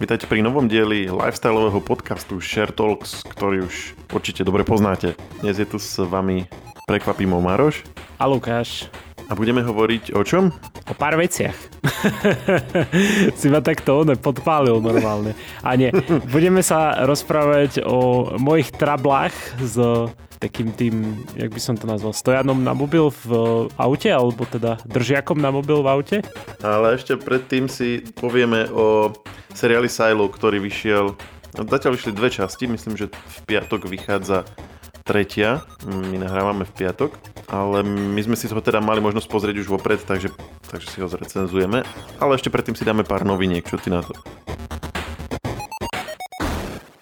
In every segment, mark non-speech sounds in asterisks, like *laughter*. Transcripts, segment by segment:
Vítajte pri novom dieli lifestyleového podcastu Share Talks, ktorý už určite dobre poznáte. Dnes je tu s vami prekvapimo Maroš. A Lukáš. A budeme hovoriť o čom? O pár veciach. *laughs* si ma takto one podpálil normálne. A nie, budeme sa rozprávať o mojich trablách s takým tým, jak by som to nazval, stojanom na mobil v aute, alebo teda držiakom na mobil v aute. Ale ešte predtým si povieme o seriáli Silo, ktorý vyšiel, zatiaľ vyšli dve časti, myslím, že v piatok vychádza tretia, my nahrávame v piatok, ale my sme si to teda mali možnosť pozrieť už vopred, takže, takže si ho zrecenzujeme, ale ešte predtým si dáme pár noviniek, čo ty na to?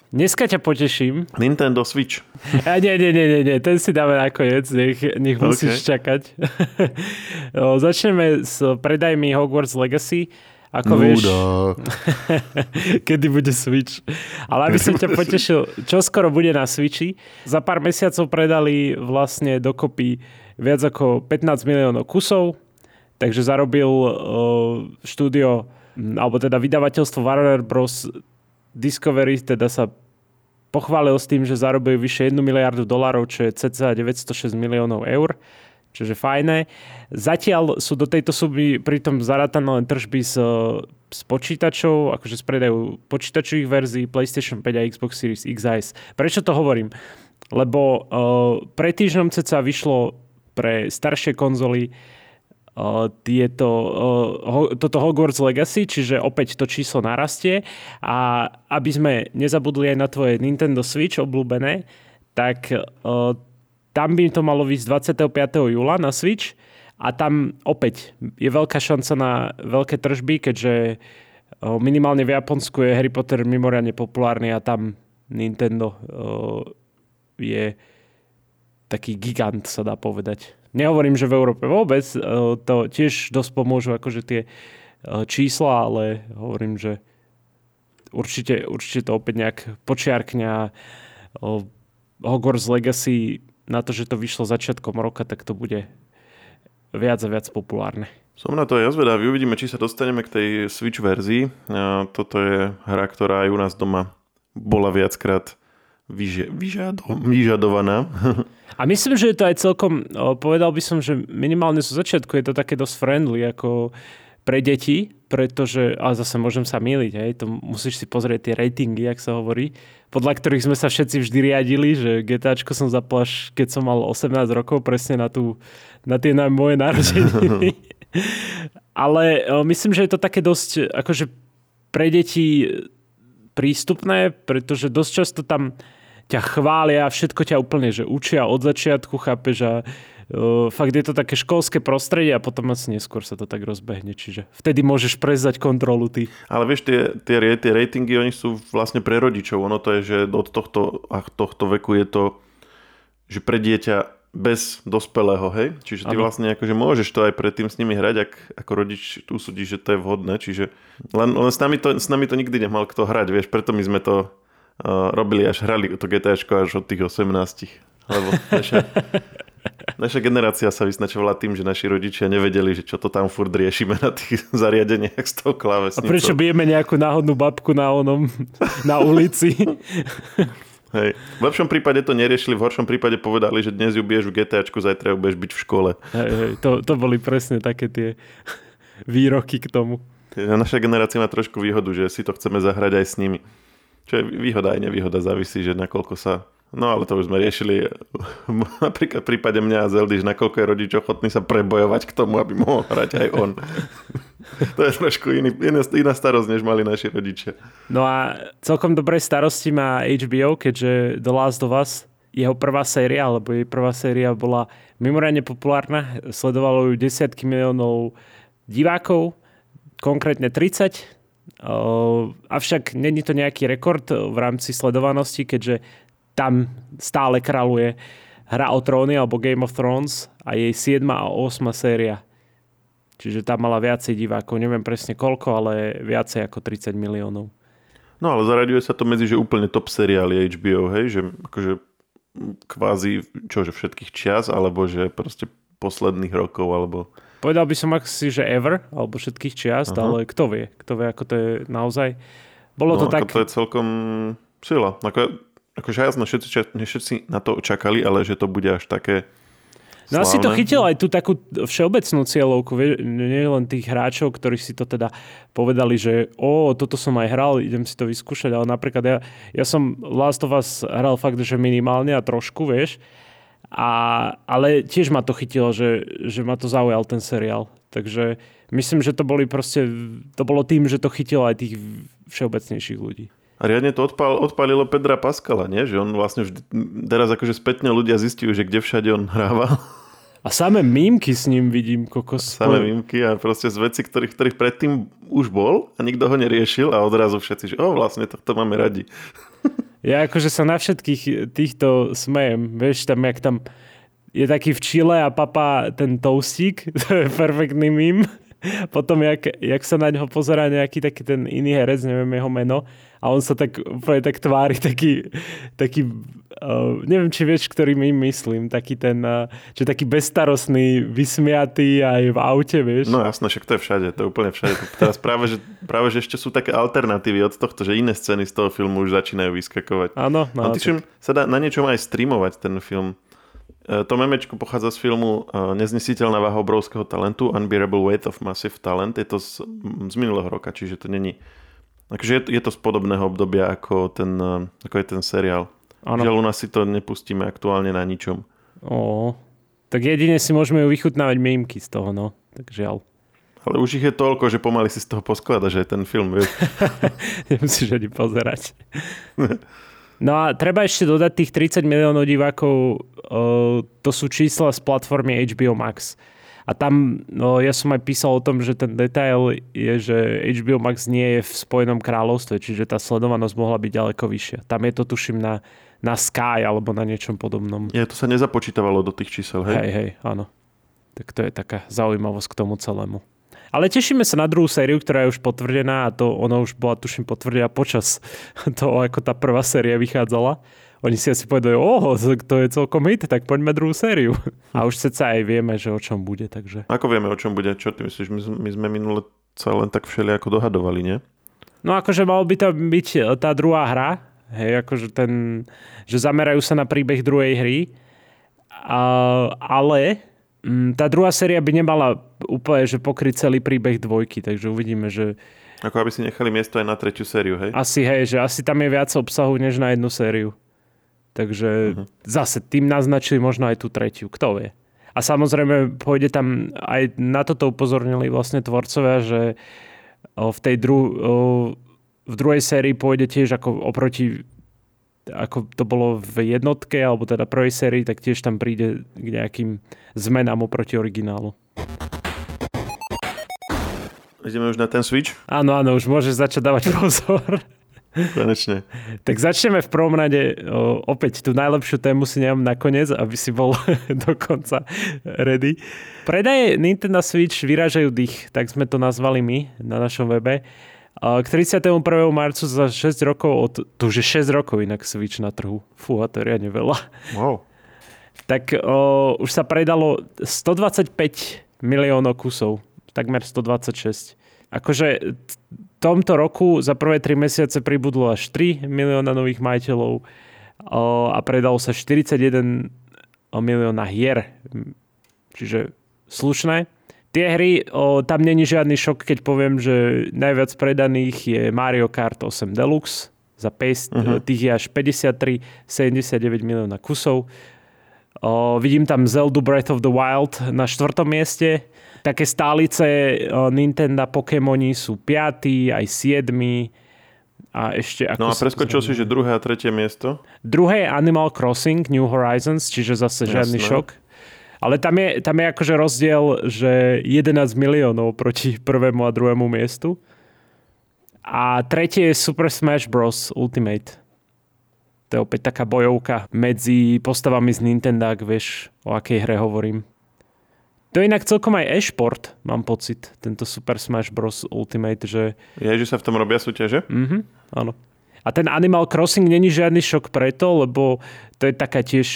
Dneska ťa poteším. Nintendo Switch. A nie, nie, nie, nie, nie. ten si dáme nakoniec, nech, nech musíš okay. čakať. *laughs* o, začneme s predajmi Hogwarts Legacy. Ako Nuda. vieš, *laughs* kedy bude Switch. Ale aby som ťa potešil, čo skoro bude na Switchi. Za pár mesiacov predali vlastne dokopy viac ako 15 miliónov kusov, takže zarobil uh, štúdio, alebo teda vydavateľstvo Warner Bros Discovery teda sa pochválil s tým, že zarobil vyše 1 miliardu dolarov, čo je cca 906 miliónov eur, čiže fajné. Zatiaľ sú do tejto sumy pritom zarátané len tržby z, z počítačov, akože z predajú počítačových verzií PlayStation 5 a Xbox Series X. Prečo to hovorím? Lebo uh, pred týždňom cca vyšlo pre staršie konzoly tieto, toto Hogwarts Legacy, čiže opäť to číslo narastie a aby sme nezabudli aj na tvoje Nintendo Switch obľúbené, tak tam by to malo výsť 25. júla na Switch a tam opäť je veľká šanca na veľké tržby, keďže minimálne v Japonsku je Harry Potter mimoriadne populárny a tam Nintendo je taký gigant, sa dá povedať. Nehovorím, že v Európe vôbec, e, to tiež dosť pomôžu akože tie e, čísla, ale hovorím, že určite, určite to opäť nejak počiarkňa e, Hogwarts Legacy na to, že to vyšlo začiatkom roka, tak to bude viac a viac populárne. Som na to aj zvedavý. Uvidíme, či sa dostaneme k tej Switch verzii. Toto je hra, ktorá aj u nás doma bola viackrát vyže, vyžado, vyžadovaná. *laughs* A myslím, že je to aj celkom, povedal by som, že minimálne zo začiatku je to také dosť friendly ako pre deti, pretože, a zase môžem sa miliť, hej, to musíš si pozrieť tie ratingy, jak sa hovorí, podľa ktorých sme sa všetci vždy riadili, že GTAčko som zapol až keď som mal 18 rokov, presne na, tú, na tie na moje narodeniny. *laughs* Ale myslím, že je to také dosť akože pre deti prístupné, pretože dosť často tam ťa chvália, všetko ťa úplne že učia od začiatku, chápeš a uh, fakt je to také školské prostredie a potom asi neskôr sa to tak rozbehne, čiže vtedy môžeš prezať kontrolu ty. Ale vieš, tie, tie, tie ratingy, oni sú vlastne pre rodičov, ono to je, že od tohto, tohto veku je to, že pre dieťa bez dospelého, hej? Čiže ty ano. vlastne akože môžeš to aj predtým s nimi hrať, ak ako rodič usúdiš, že to je vhodné, čiže len, len s, nami to, s nami to nikdy nemal kto hrať, vieš, preto my sme to robili až hrali to GTA až od tých 18. Lebo naša, *laughs* naša generácia sa vyznačovala tým, že naši rodičia nevedeli, že čo to tam furt riešime na tých *laughs* zariadeniach s tou klávesnicou. A prečo bijeme nejakú náhodnú babku na onom, na ulici? *laughs* Hej. V lepšom prípade to neriešili, v horšom prípade povedali, že dnes ju biješ v GTAčku, zajtra ju budeš byť v škole. Hej, hej, to, to boli presne také tie výroky k tomu. Naša generácia má trošku výhodu, že si to chceme zahrať aj s nimi. Čo je výhoda aj nevýhoda, závisí, že nakoľko sa... No ale to už sme riešili *laughs* napríklad v prípade mňa a Zeldy, že nakoľko je rodič ochotný sa prebojovať k tomu, aby mohol hrať aj on. *laughs* to je trošku iný, iná, iná starosť, než mali naši rodičia. No a celkom dobrej starosti má HBO, keďže The Last of Us jeho prvá séria, alebo jej prvá séria bola mimoriadne populárna. Sledovalo ju desiatky miliónov divákov, konkrétne 30 avšak není to nejaký rekord v rámci sledovanosti, keďže tam stále kraluje hra o tróny alebo Game of Thrones a jej 7. a 8. séria. Čiže tam mala viacej divákov, neviem presne koľko, ale viacej ako 30 miliónov. No ale zaraďuje sa to medzi, že úplne top seriály HBO, hej, že akože kvázi, čože všetkých čias, alebo že proste posledných rokov, alebo... Povedal by som asi, že ever, alebo všetkých čiast, uh-huh. ale kto vie, kto vie, ako to je naozaj. Bolo no, to tak... To je celkom sila. Ako, akože jasno, všetci, všetci na to čakali, ale že to bude až také No asi to chytilo aj tú takú všeobecnú cieľovku, nie len tých hráčov, ktorí si to teda povedali, že o, toto som aj hral, idem si to vyskúšať, ale napríklad ja, ja som Last of Us hral fakt, že minimálne a trošku, vieš, a, ale tiež ma to chytilo, že, že ma to zaujal ten seriál. Takže myslím, že to boli proste, to bolo tým, že to chytilo aj tých všeobecnejších ľudí. A riadne to odpal, odpalilo Pedra Paskala, nie? Že on vlastne vždy, teraz akože spätne ľudia zistujú, že kde všade on hrával. *laughs* A samé mímky s ním vidím, kokos. Samé mímky a proste z veci, ktorých, ktorých predtým už bol a nikto ho neriešil a odrazu všetci, že o, vlastne to máme radi. Ja akože sa na všetkých týchto smejem, vieš, tam jak tam je taký v Chile a papa ten toastík, *laughs* to je perfektný mím. *laughs* Potom, jak, jak sa na ňo pozerá nejaký taký ten iný herec, neviem jeho meno, a on sa tak úplne tak tvári, taký, taký uh, neviem, či vieš, ktorý my myslím, taký ten, uh, že taký bezstarostný, vysmiatý aj v aute, vieš. No jasno, však to je všade, to je úplne všade. Teraz práve že, práve, že ešte sú také alternatívy od tohto, že iné scény z toho filmu už začínajú vyskakovať. Áno, no. Tak... sa dá na niečom aj streamovať ten film. E, to memečko pochádza z filmu e, Neznesiteľná váha obrovského talentu Unbearable Weight of Massive Talent. Je to z, z minulého roka, čiže to není... Takže je, je to z podobného obdobia ako, ten, e, ako je ten seriál. Ano. Žiaľ, u nás si to nepustíme aktuálne na ničom. Ó, tak jedine si môžeme vychutnávať mímky z toho, no. Tak žiaľ. Ale už ich je toľko, že pomaly si z toho posklada, že je ten film, vieš. *laughs* Nemusíš ani pozerať. *laughs* No a treba ešte dodať tých 30 miliónov divákov, to sú čísla z platformy HBO Max. A tam no, ja som aj písal o tom, že ten detail je, že HBO Max nie je v Spojenom kráľovstve, čiže tá sledovanosť mohla byť ďaleko vyššia. Tam je to tuším na, na Sky alebo na niečom podobnom. Je, to sa nezapočítavalo do tých čísel, hej? Hej, hej, áno. Tak to je taká zaujímavosť k tomu celému. Ale tešíme sa na druhú sériu, ktorá je už potvrdená a to ona už bola tuším potvrdená počas *laughs* toho, ako tá prvá séria vychádzala. Oni si asi povedali, oho, to je celkom hit, tak poďme druhú sériu. *laughs* A už sa aj vieme, že o čom bude, takže... Ako vieme, o čom bude? Čo ty myslíš? My, sme minule sa len tak všeli ako dohadovali, nie? No akože malo by to byť e, tá druhá hra, hej, akože ten, že zamerajú sa na príbeh druhej hry, a, ale tá druhá séria by nemala úplne že pokryť celý príbeh dvojky, takže uvidíme, že... Ako aby si nechali miesto aj na tretiu sériu, hej? Asi, hej, že asi tam je viac obsahu, než na jednu sériu. Takže uh-huh. zase tým naznačili možno aj tú tretiu, kto vie. A samozrejme pôjde tam, aj na toto upozornili vlastne tvorcovia, že v tej dru- v druhej sérii pôjde tiež ako oproti ako to bolo v jednotke, alebo teda prvej sérii, tak tiež tam príde k nejakým zmenám oproti originálu. Ideme už na ten Switch? Áno, áno, už môžeš začať dávať *laughs* pozor. Konečne. tak začneme v prvom rade o, opäť tú najlepšiu tému si nemám nakoniec, aby si bol *laughs* dokonca ready. Predaje Nintendo Switch vyrážajú dých, tak sme to nazvali my na našom webe. K 31. marcu za 6 rokov, od, to už je 6 rokov inak Switch na trhu. Fú, a to je riadne veľa. Wow. Tak o, už sa predalo 125 miliónov kusov. Takmer 126. Akože v tomto roku za prvé 3 mesiace pribudlo až 3 milióna nových majiteľov o, a predalo sa 41 milióna hier. Čiže slušné. Tie hry, o, tam není žiadny šok, keď poviem, že najviac predaných je Mario Kart 8 Deluxe. Za PS, uh-huh. tých je až 53, 79 milióna kusov. O, vidím tam Zelda Breath of the Wild na štvrtom mieste. Také stálice o, Nintendo Pokémoni sú 5, aj 7. A ešte ako no a preskočil si, že druhé a tretie miesto? Druhé je Animal Crossing New Horizons, čiže zase žiadny Jasné. šok. Ale tam je, tam je akože rozdiel, že 11 miliónov proti *laughs* prvému a druhému miestu. A tretie je Super Smash Bros. Ultimate. To je opäť taká bojovka medzi postavami z Nintendo, ak vieš, o akej hre hovorím. To je inak celkom aj e-šport, mám pocit, tento Super Smash Bros. Ultimate, že... Je, že sa v tom robia súťaže? Mhm, áno. A ten Animal Crossing není žiadny šok preto, lebo to je taká tiež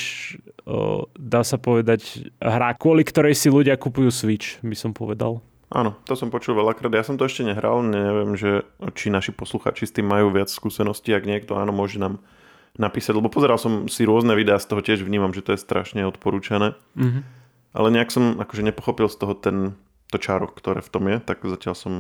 dá sa povedať, hra, kvôli ktorej si ľudia kupujú Switch, by som povedal. áno, to som počul veľakrát. Ja som to ešte nehral, neviem, že, či naši posluchači s tým majú viac skúseností, ak niekto áno, môže nám napísať, lebo pozeral som si rôzne videá, z toho tiež vnímam, že to je strašne odporúčané. Mm-hmm. Ale nejak som akože nepochopil z toho ten, to čaro, ktoré v tom je, tak zatiaľ som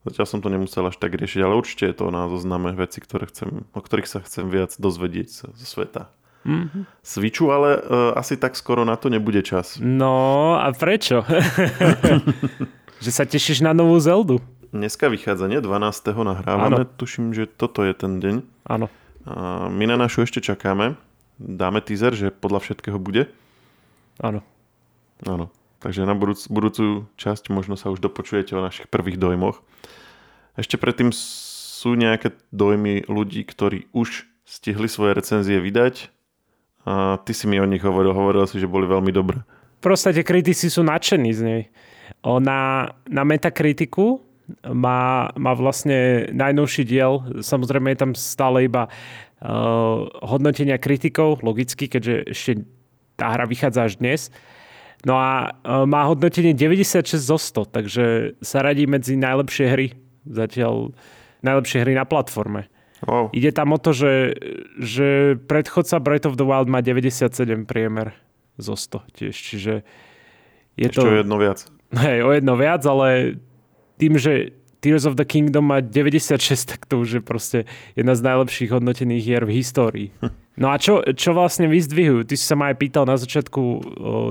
Zatiaľ som to nemusel až tak riešiť, ale určite je to na zozname veci, ktoré chcem, o ktorých sa chcem viac dozvedieť zo sveta. Mm-hmm. Switchu, ale uh, asi tak skoro na to nebude čas. No a prečo? *laughs* že sa tešíš na novú Zeldu. Dneska vychádza, nie? 12. nahrávame. Ano. Tuším, že toto je ten deň. Áno. My na našu ešte čakáme. Dáme teaser, že podľa všetkého bude. Áno. Áno. Takže na budúc, budúcu časť možno sa už dopočujete o našich prvých dojmoch. Ešte predtým sú nejaké dojmy ľudí, ktorí už stihli svoje recenzie vydať a ty si mi o nich hovoril, hovoril si, že boli veľmi dobré. Proste tie kritici sú nadšení z nej. O, na, metakritiku má, má vlastne najnovší diel, samozrejme je tam stále iba uh, hodnotenia kritikov, logicky, keďže ešte tá hra vychádza až dnes. No a uh, má hodnotenie 96 zo 100, takže sa radí medzi najlepšie hry. Zatiaľ najlepšie hry na platforme. Wow. Ide tam o to, že, že predchodca Breath of the Wild má 97 priemer zo 100 tiež, čiže je Ešte to... o jedno viac. Hej, o jedno viac, ale tým, že Tears of the Kingdom má 96, tak to už je proste jedna z najlepších hodnotených hier v histórii. No a čo, čo vlastne vyzdvihujú? Ty si sa ma aj pýtal na začiatku,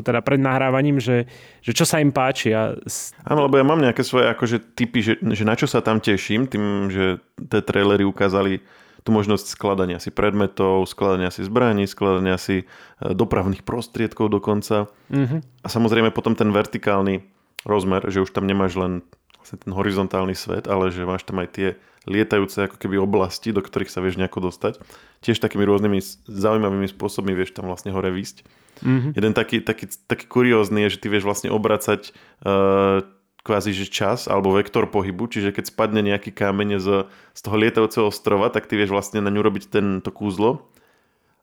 teda pred nahrávaním, že, že čo sa im páči. A... Áno, lebo ja mám nejaké svoje akože typy, že, že na čo sa tam teším, tým, že tie trailery ukázali tú možnosť skladania si predmetov, skladania si zbraní, skladania si e, dopravných prostriedkov dokonca. Mm-hmm. A samozrejme potom ten vertikálny rozmer, že už tam nemáš len vlastne ten horizontálny svet, ale že máš tam aj tie lietajúce ako keby oblasti, do ktorých sa vieš nejako dostať. Tiež takými rôznymi zaujímavými spôsobmi vieš tam vlastne hore výsť. Mm-hmm. Jeden taký, taký, taký kuriózny je, že ty vieš vlastne obracať uh, kvázi že čas alebo vektor pohybu, čiže keď spadne nejaký kámeň z, z toho lietajúceho ostrova, tak ty vieš vlastne na ňu robiť tento kúzlo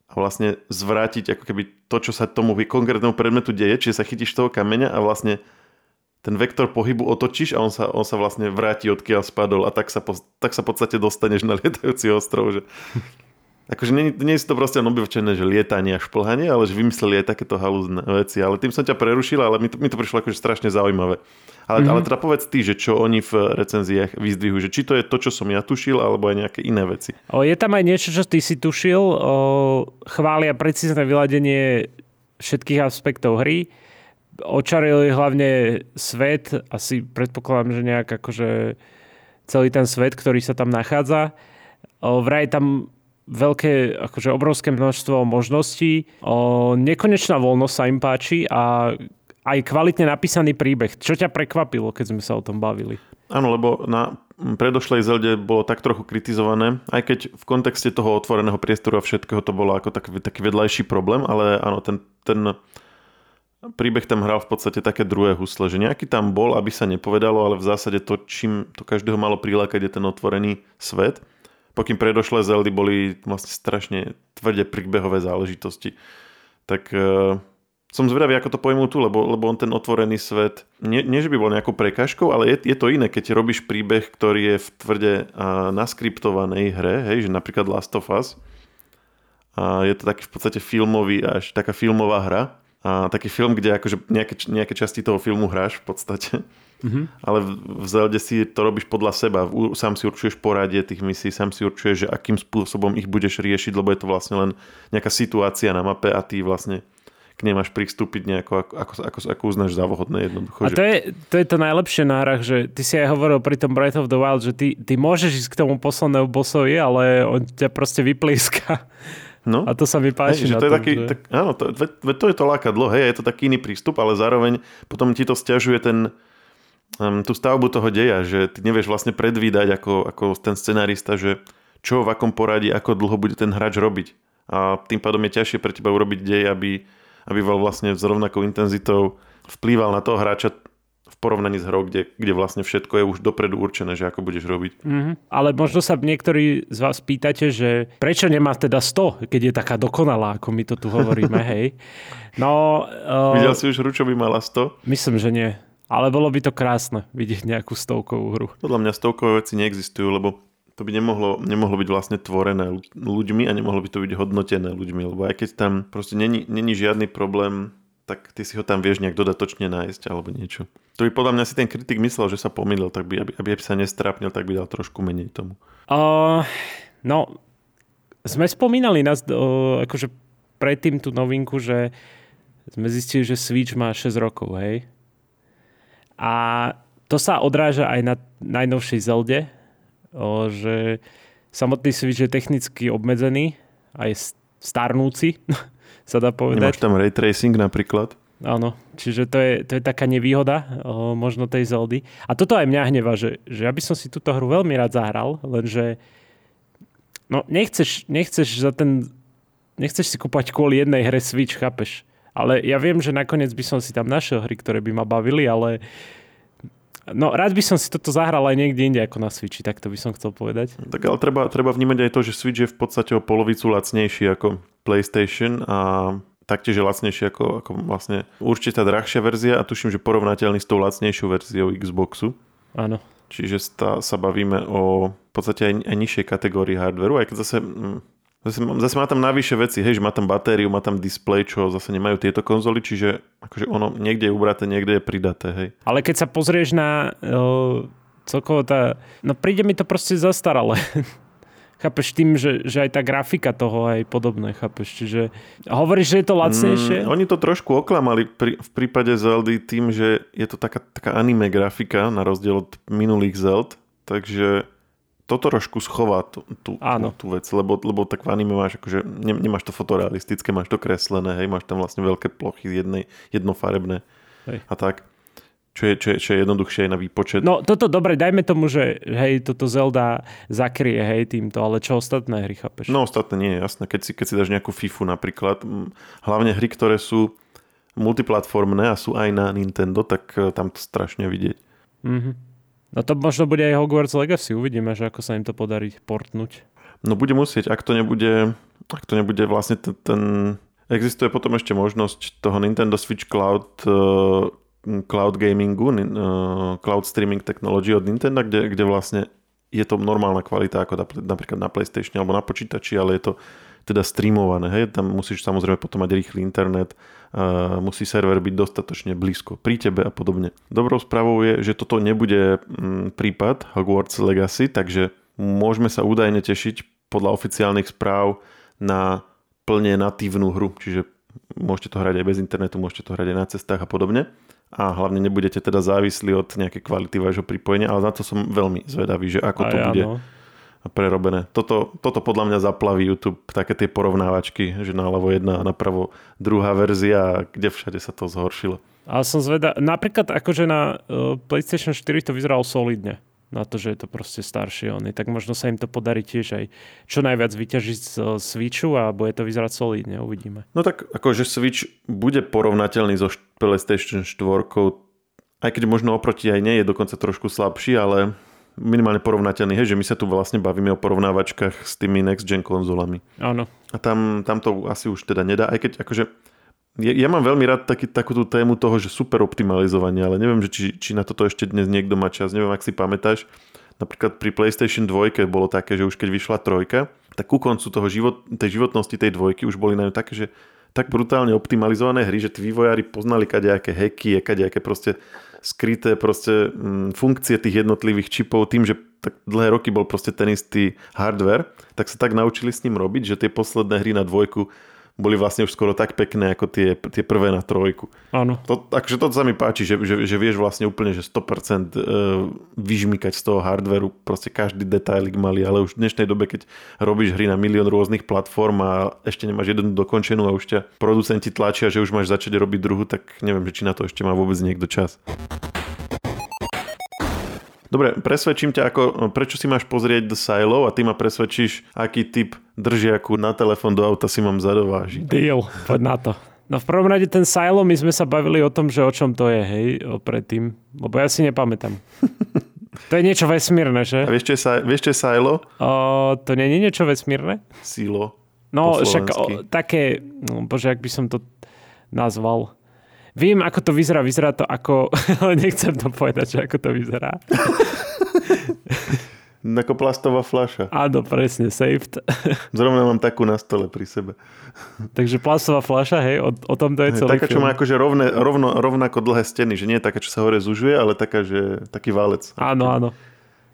a vlastne zvrátiť ako keby to, čo sa tomu konkrétnemu predmetu deje, čiže sa chytíš toho kameňa a vlastne ten vektor pohybu otočíš a on sa, on sa vlastne vráti, odkiaľ spadol a tak sa, po, tak sa v podstate dostaneš na *laughs* lietajúci ostrov. Že... Akože nie, nie je to proste obyčajné, že lietanie a šplhanie, ale že vymysleli aj takéto halúzne veci. Ale tým som ťa prerušil, ale mi to, mi to prišlo akože strašne zaujímavé. Ale, mm-hmm. ale teda povedz ty, že čo oni v recenziách vyzdvihujú, že či to je to, čo som ja tušil, alebo aj nejaké iné veci. O, je tam aj niečo, čo ty si tušil. O, chvália precízne vyladenie všetkých aspektov hry očarili hlavne svet, asi predpokladám, že nejak akože celý ten svet, ktorý sa tam nachádza. Vraj tam veľké, akože obrovské množstvo možností. O, nekonečná voľnosť sa im páči a aj kvalitne napísaný príbeh. Čo ťa prekvapilo, keď sme sa o tom bavili? Áno, lebo na predošlej Zelde bolo tak trochu kritizované, aj keď v kontexte toho otvoreného priestoru a všetkého to bolo ako taký, taký vedľajší problém, ale áno, ten, ten príbeh tam hral v podstate také druhé husle, že nejaký tam bol, aby sa nepovedalo, ale v zásade to, čím to každého malo prilákať, je ten otvorený svet. Pokým predošlé Zeldy boli vlastne strašne tvrdé príbehové záležitosti. Tak e, som zvedavý, ako to pojmú tu, lebo, lebo on ten otvorený svet, nie, nie že by bol nejakou prekažkou, ale je, je to iné, keď robíš príbeh, ktorý je v tvrde a, naskriptovanej hre, hej, že napríklad Last of Us. A je to taký v podstate filmový, až taká filmová hra a taký film, kde akože nejaké, nejaké časti toho filmu hráš v podstate. Mm-hmm. Ale v, v Zelde si to robíš podľa seba. Sám si určuješ poradie tých misí, sám si určuješ, že akým spôsobom ich budeš riešiť, lebo je to vlastne len nejaká situácia na mape a ty vlastne k nej máš pristúpiť nejako, ako, ako, ako, ako uznáš za vhodné jednoducho. A to je, to je to najlepšie na hrách, že ty si aj hovoril pri tom Breath of the Wild, že ty, ty môžeš ísť k tomu poslednému bossovi, ale on ťa proste vyplíska. No. A to sa mi páči. Hej, to, je taký, že... tak, áno, to, to je to lákadlo, hej, je to taký iný prístup, ale zároveň potom ti to stiažuje ten, um, tú stavbu toho deja, že ty nevieš vlastne predvídať ako, ako ten scenárista, že čo, v akom poradí, ako dlho bude ten hráč robiť. A tým pádom je ťažšie pre teba urobiť dej, aby, aby bol vlastne s rovnakou intenzitou vplýval na toho hráča v porovnaní s hrou, kde, kde vlastne všetko je už dopredu určené, že ako budeš robiť. Mm-hmm. Ale možno sa niektorí z vás pýtate, že prečo nemá teda 100, keď je taká dokonalá, ako my to tu hovoríme, *laughs* hej? No, uh, Videl si už hru, čo by mala 100? Myslím, že nie. Ale bolo by to krásne vidieť nejakú stovkovú hru. Podľa mňa stovkové veci neexistujú, lebo to by nemohlo, nemohlo byť vlastne tvorené ľuďmi a nemohlo by to byť hodnotené ľuďmi, lebo aj keď tam proste není, není žiadny problém, tak ty si ho tam vieš nejak dodatočne nájsť alebo niečo. To by podľa mňa si ten kritik myslel, že sa pomýlil, tak by, aby, aby sa nestrápnil, tak by dal trošku menej tomu. Uh, no, sme spomínali nás, uh, akože predtým tú novinku, že sme zistili, že Switch má 6 rokov, hej? A to sa odráža aj na najnovšej Zelde, o, že samotný Switch je technicky obmedzený, aj starnúci, *laughs* sa dá povedať. Nemáš tam ray tracing napríklad? Áno, čiže to je, to je taká nevýhoda o, možno tej Zeldy. A toto aj mňa hneva, že, že ja by som si túto hru veľmi rád zahral, lenže no nechceš, nechceš za ten nechceš si kúpať kvôli jednej hre Switch, chápeš? Ale ja viem, že nakoniec by som si tam našiel hry, ktoré by ma bavili, ale No, rád by som si toto zahral aj niekde inde ako na Switchi, tak to by som chcel povedať. Tak ale treba, treba vnímať aj to, že Switch je v podstate o polovicu lacnejší ako PlayStation a taktiež je lacnejší ako, ako vlastne určite tá drahšia verzia a tuším, že porovnateľný s tou lacnejšou verziou Xboxu. Áno. Čiže sa bavíme o v podstate aj, aj nižšej kategórii hardveru, aj keď zase mm, Zase, zase má tam navyše veci, hej, že má tam batériu, má tam display, čo zase nemajú tieto konzoly, čiže akože ono niekde je ubraté, niekde je pridaté, hej. Ale keď sa pozrieš na uh, celkovo tá... No príde mi to proste zastarale. *laughs* chápeš tým, že, že aj tá grafika toho aj podobné, chápeš? Čiže hovoríš, že je to lacnejšie? Mm, oni to trošku oklamali pri, v prípade Zeldy tým, že je to taká, taká anime grafika na rozdiel od minulých Zeld, takže to trošku schová tú, tú, tú, tú vec, lebo, lebo tak v anime máš akože, ne, nemáš to fotorealistické, máš to kreslené, hej, máš tam vlastne veľké plochy jednej, jednofarebné hej. a tak. Čo je, čo, je, čo je jednoduchšie aj na výpočet. No toto dobre, dajme tomu, že hej, toto Zelda zakrie hej týmto, ale čo ostatné hry, chápeš? No ostatné nie jasné. Keď si, keď si dáš nejakú FIFU napríklad, hlavne hry, ktoré sú multiplatformné a sú aj na Nintendo, tak eh, tam to strašne vidieť. Mhm. No to možno bude aj Hogwarts Legacy, uvidíme, že ako sa im to podarí portnúť. No bude musieť, ak to nebude, ak to nebude vlastne ten, ten existuje potom ešte možnosť toho Nintendo Switch Cloud uh, cloud gamingu, uh, cloud streaming technology od Nintendo, kde, kde vlastne je to normálna kvalita ako napríklad na PlayStation alebo na počítači, ale je to teda streamované. Hej? Tam musíš samozrejme potom mať rýchly internet, uh, musí server byť dostatočne blízko pri tebe a podobne. Dobrou správou je, že toto nebude mm, prípad Hogwarts Legacy, takže môžeme sa údajne tešiť podľa oficiálnych správ na plne natívnu hru, čiže môžete to hrať aj bez internetu, môžete to hrať aj na cestách a podobne a hlavne nebudete teda závislí od nejakej kvality vášho pripojenia, ale na to som veľmi zvedavý, že ako to bude. Áno prerobené. Toto, toto podľa mňa zaplaví YouTube, také tie porovnávačky, že naľavo jedna a napravo druhá verzia, kde všade sa to zhoršilo. Ale som zveda, napríklad akože na uh, PlayStation 4 to vyzeralo solidne na to, že je to proste staršie ony, tak možno sa im to podarí tiež aj čo najviac vyťažiť z Switchu a bude to vyzerať solidne, uvidíme. No tak akože Switch bude porovnateľný so PlayStation 4, aj keď možno oproti aj nie je dokonca trošku slabší, ale minimálne porovnateľný, hej, že my sa tu vlastne bavíme o porovnávačkách s tými next gen konzolami. Áno. A tam, tam to asi už teda nedá, aj keď akože ja, ja mám veľmi rád taký, takú tú tému toho, že super optimalizovanie, ale neviem, že či, či na toto ešte dnes niekto má čas, neviem, ak si pamätáš, napríklad pri PlayStation 2 bolo také, že už keď vyšla trojka, tak ku koncu toho život, tej životnosti tej dvojky už boli na ňu také, že tak brutálne optimalizované hry, že tí vývojári poznali kadejaké hacky, kadejaké proste skryté proste mm, funkcie tých jednotlivých čipov tým, že tak dlhé roky bol proste ten istý hardware, tak sa tak naučili s ním robiť, že tie posledné hry na dvojku boli vlastne už skoro tak pekné ako tie, tie prvé na trojku. Áno. To, takže to sa mi páči, že, že, že vieš vlastne úplne že 100% e, vyžmykať z toho hardveru, proste každý detailik malý, ale už v dnešnej dobe, keď robíš hry na milión rôznych platform a ešte nemáš jednu dokončenú a už ťa producenti tlačia, že už máš začať robiť druhu, tak neviem, že či na to ešte má vôbec niekto čas. Dobre, presvedčím ťa, ako, prečo si máš pozrieť The Silo a ty ma presvedčíš, aký typ držiaku na telefón do auta si mám zadovážiť. Deal, poď na to. No v prvom rade ten Silo, my sme sa bavili o tom, že o čom to je, hej, predtým, lebo ja si nepamätám. to je niečo vesmírne, že? A vieš, čo je, vieš, čo je Silo? O, to nie je niečo vesmírne? Silo. No, však o, také, no, bože, ak by som to nazval. Viem, ako to vyzerá. Vyzerá to ako... *laughs* Ale nechcem to povedať, že ako to vyzerá. *laughs* Ako plastová fľaša. Áno, presne, saved. *laughs* Zrovna mám takú na stole pri sebe. Takže plastová fľaša, hej, o, o tom to je celý Taká, čo má akože rovne, rovno, rovnako dlhé steny, že nie je taká, čo sa hore zužuje, ale taká, že taký válec. Áno, áno.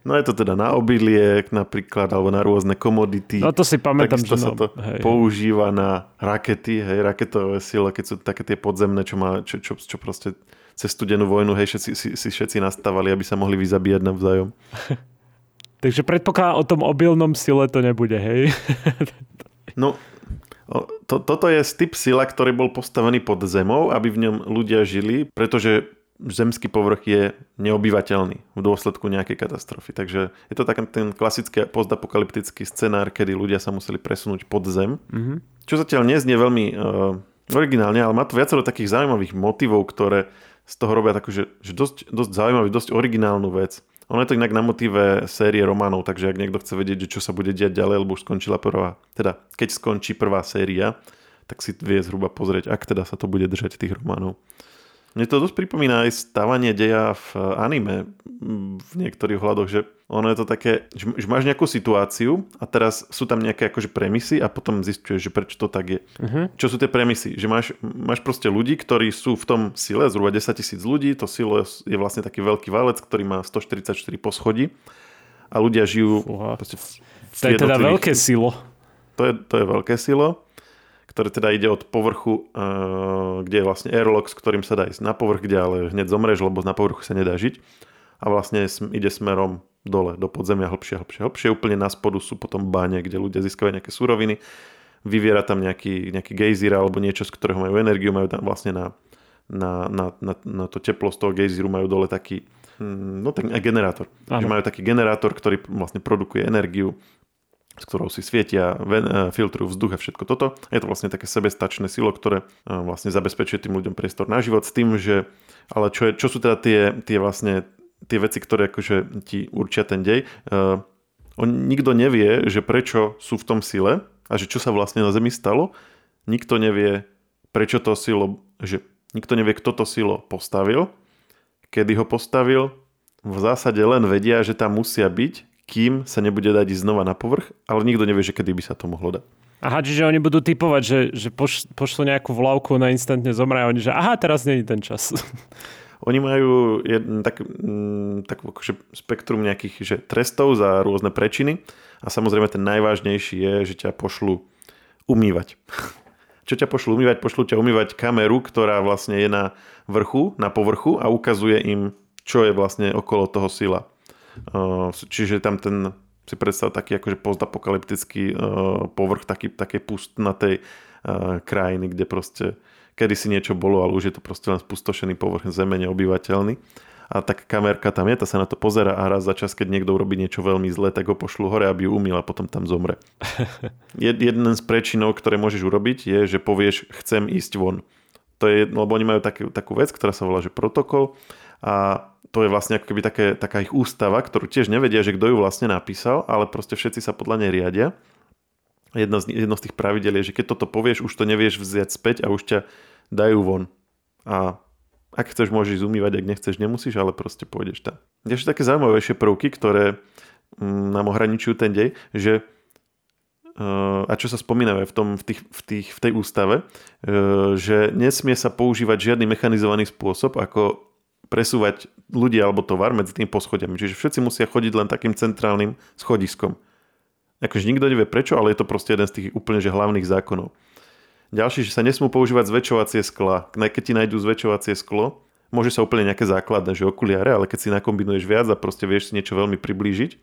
No je to teda na obiliek napríklad, alebo na rôzne komodity. No to si pamätám, Takisto že sa no, to hej. používa na rakety, hej, raketové sile, keď sú také tie podzemné, čo, má, čo, čo, čo proste cez studenú vojnu, hej, všetci, si, si všetci nastávali, aby sa mohli vyzabíjať navzájom. *laughs* Takže predpokladám o tom obilnom sile to nebude, hej? *laughs* No, to, toto je typ sila, ktorý bol postavený pod zemou, aby v ňom ľudia žili, pretože zemský povrch je neobyvateľný v dôsledku nejakej katastrofy. Takže je to taký ten klasický postapokalyptický scenár, kedy ľudia sa museli presunúť pod zem. Mhm. Čo zatiaľ neznie veľmi uh, originálne, ale má to viacero takých zaujímavých motivov, ktoré z toho robia takú, že, že dosť, dosť zaujímavú, dosť originálnu vec. Ono je to inak na motíve série románov, takže ak niekto chce vedieť, že čo sa bude diať ďalej, lebo už skončila prvá, teda keď skončí prvá séria, tak si vie zhruba pozrieť, ak teda sa to bude držať tých románov. Mne to dosť pripomína aj stávanie deja v anime v niektorých hľadoch, že ono je to také, že, že máš nejakú situáciu a teraz sú tam nejaké akože premisy a potom zistuješ, že prečo to tak je. Uh-huh. Čo sú tie premisy? Že máš, máš proste ľudí, ktorí sú v tom sile, zhruba 10 tisíc ľudí, to silo je vlastne taký veľký valec, ktorý má 144 poschodí a ľudia žijú Fúha. proste v, v To je teda veľké silo. to je, to je veľké silo, ktoré teda ide od povrchu, uh, kde je vlastne airlock, s ktorým sa dá ísť na povrch, kde ale hneď zomreš, lebo na povrchu sa nedá žiť. A vlastne ide smerom dole, do podzemia, hlbšie, hlbšie, hlbšie. Úplne na spodu sú potom báne, kde ľudia získajú nejaké suroviny. Vyviera tam nejaký, nejaký gejzír alebo niečo, z ktorého majú energiu, majú tam vlastne na, na, na, na, na to teplo z toho gejzíru majú dole taký, mm, no tak generátor. Áno. Že majú taký generátor, ktorý vlastne produkuje energiu s ktorou si svietia, eh, filtrujú vzduch a všetko toto. Je to vlastne také sebestačné silo, ktoré eh, vlastne zabezpečuje tým ľuďom priestor na život s tým, že ale čo, je, čo sú teda tie, tie vlastne tie veci, ktoré akože ti určia ten dej. Uh, on, nikto nevie, že prečo sú v tom sile a že čo sa vlastne na Zemi stalo. Nikto nevie, prečo to silo, že nikto nevie, kto to silo postavil, kedy ho postavil. V zásade len vedia, že tam musia byť, kým sa nebude dať ísť znova na povrch, ale nikto nevie, že kedy by sa to mohlo dať. Aha, čiže oni budú typovať, že, že poš, pošlú nejakú vlavku na instantne zomre a oni, že aha, teraz není ten čas. *laughs* Oni majú jedn, tak, mm, tak akože spektrum nejakých že trestov za rôzne prečiny a samozrejme ten najvážnejší je, že ťa pošlu umývať. *laughs* Čo ťa pošlu umývať? Pošlu ťa umývať kameru, ktorá vlastne je na vrchu, na povrchu a ukazuje im, čo je vlastne okolo toho sila. Uh, Čiže tam ten, si predstav taký akože postapokalyptický uh, povrch, taký, také pustnatej uh, krajiny, kde proste kedy si niečo bolo, ale už je to proste len spustošený povrch zeme, neobyvateľný. A tak kamerka tam je, tá sa na to pozera a raz za čas, keď niekto urobí niečo veľmi zlé, tak ho pošlu hore, aby ju umýl a potom tam zomre. *laughs* Jed, jeden z prečinov, ktoré môžeš urobiť, je, že povieš, chcem ísť von. To je, lebo oni majú takú, takú vec, ktorá sa volá, že protokol a to je vlastne ako keby také, taká ich ústava, ktorú tiež nevedia, že kto ju vlastne napísal, ale proste všetci sa podľa nej riadia. Jedno z, jedno z tých pravidel je, že keď toto povieš, už to nevieš vziať späť a už ťa dajú von. A ak chceš, môžeš zumývať, ak nechceš, nemusíš, ale proste pôjdeš tam. Ďalšie také zaujímavejšie prvky, ktoré mm, nám ohraničujú ten dej, že uh, a čo sa spomínajú v, tom, v, tých, v, tých, v tej ústave, uh, že nesmie sa používať žiadny mechanizovaný spôsob, ako presúvať ľudí alebo tovar medzi tým poschodiami. Čiže všetci musia chodiť len takým centrálnym schodiskom. Akože nikto nevie prečo, ale je to proste jeden z tých úplne že hlavných zákonov. Ďalší, že sa nesmú používať zväčšovacie skla. Keď ti nájdú zväčšovacie sklo, môže sa úplne nejaké základné, že okuliare, ale keď si nakombinuješ viac a proste vieš si niečo veľmi priblížiť,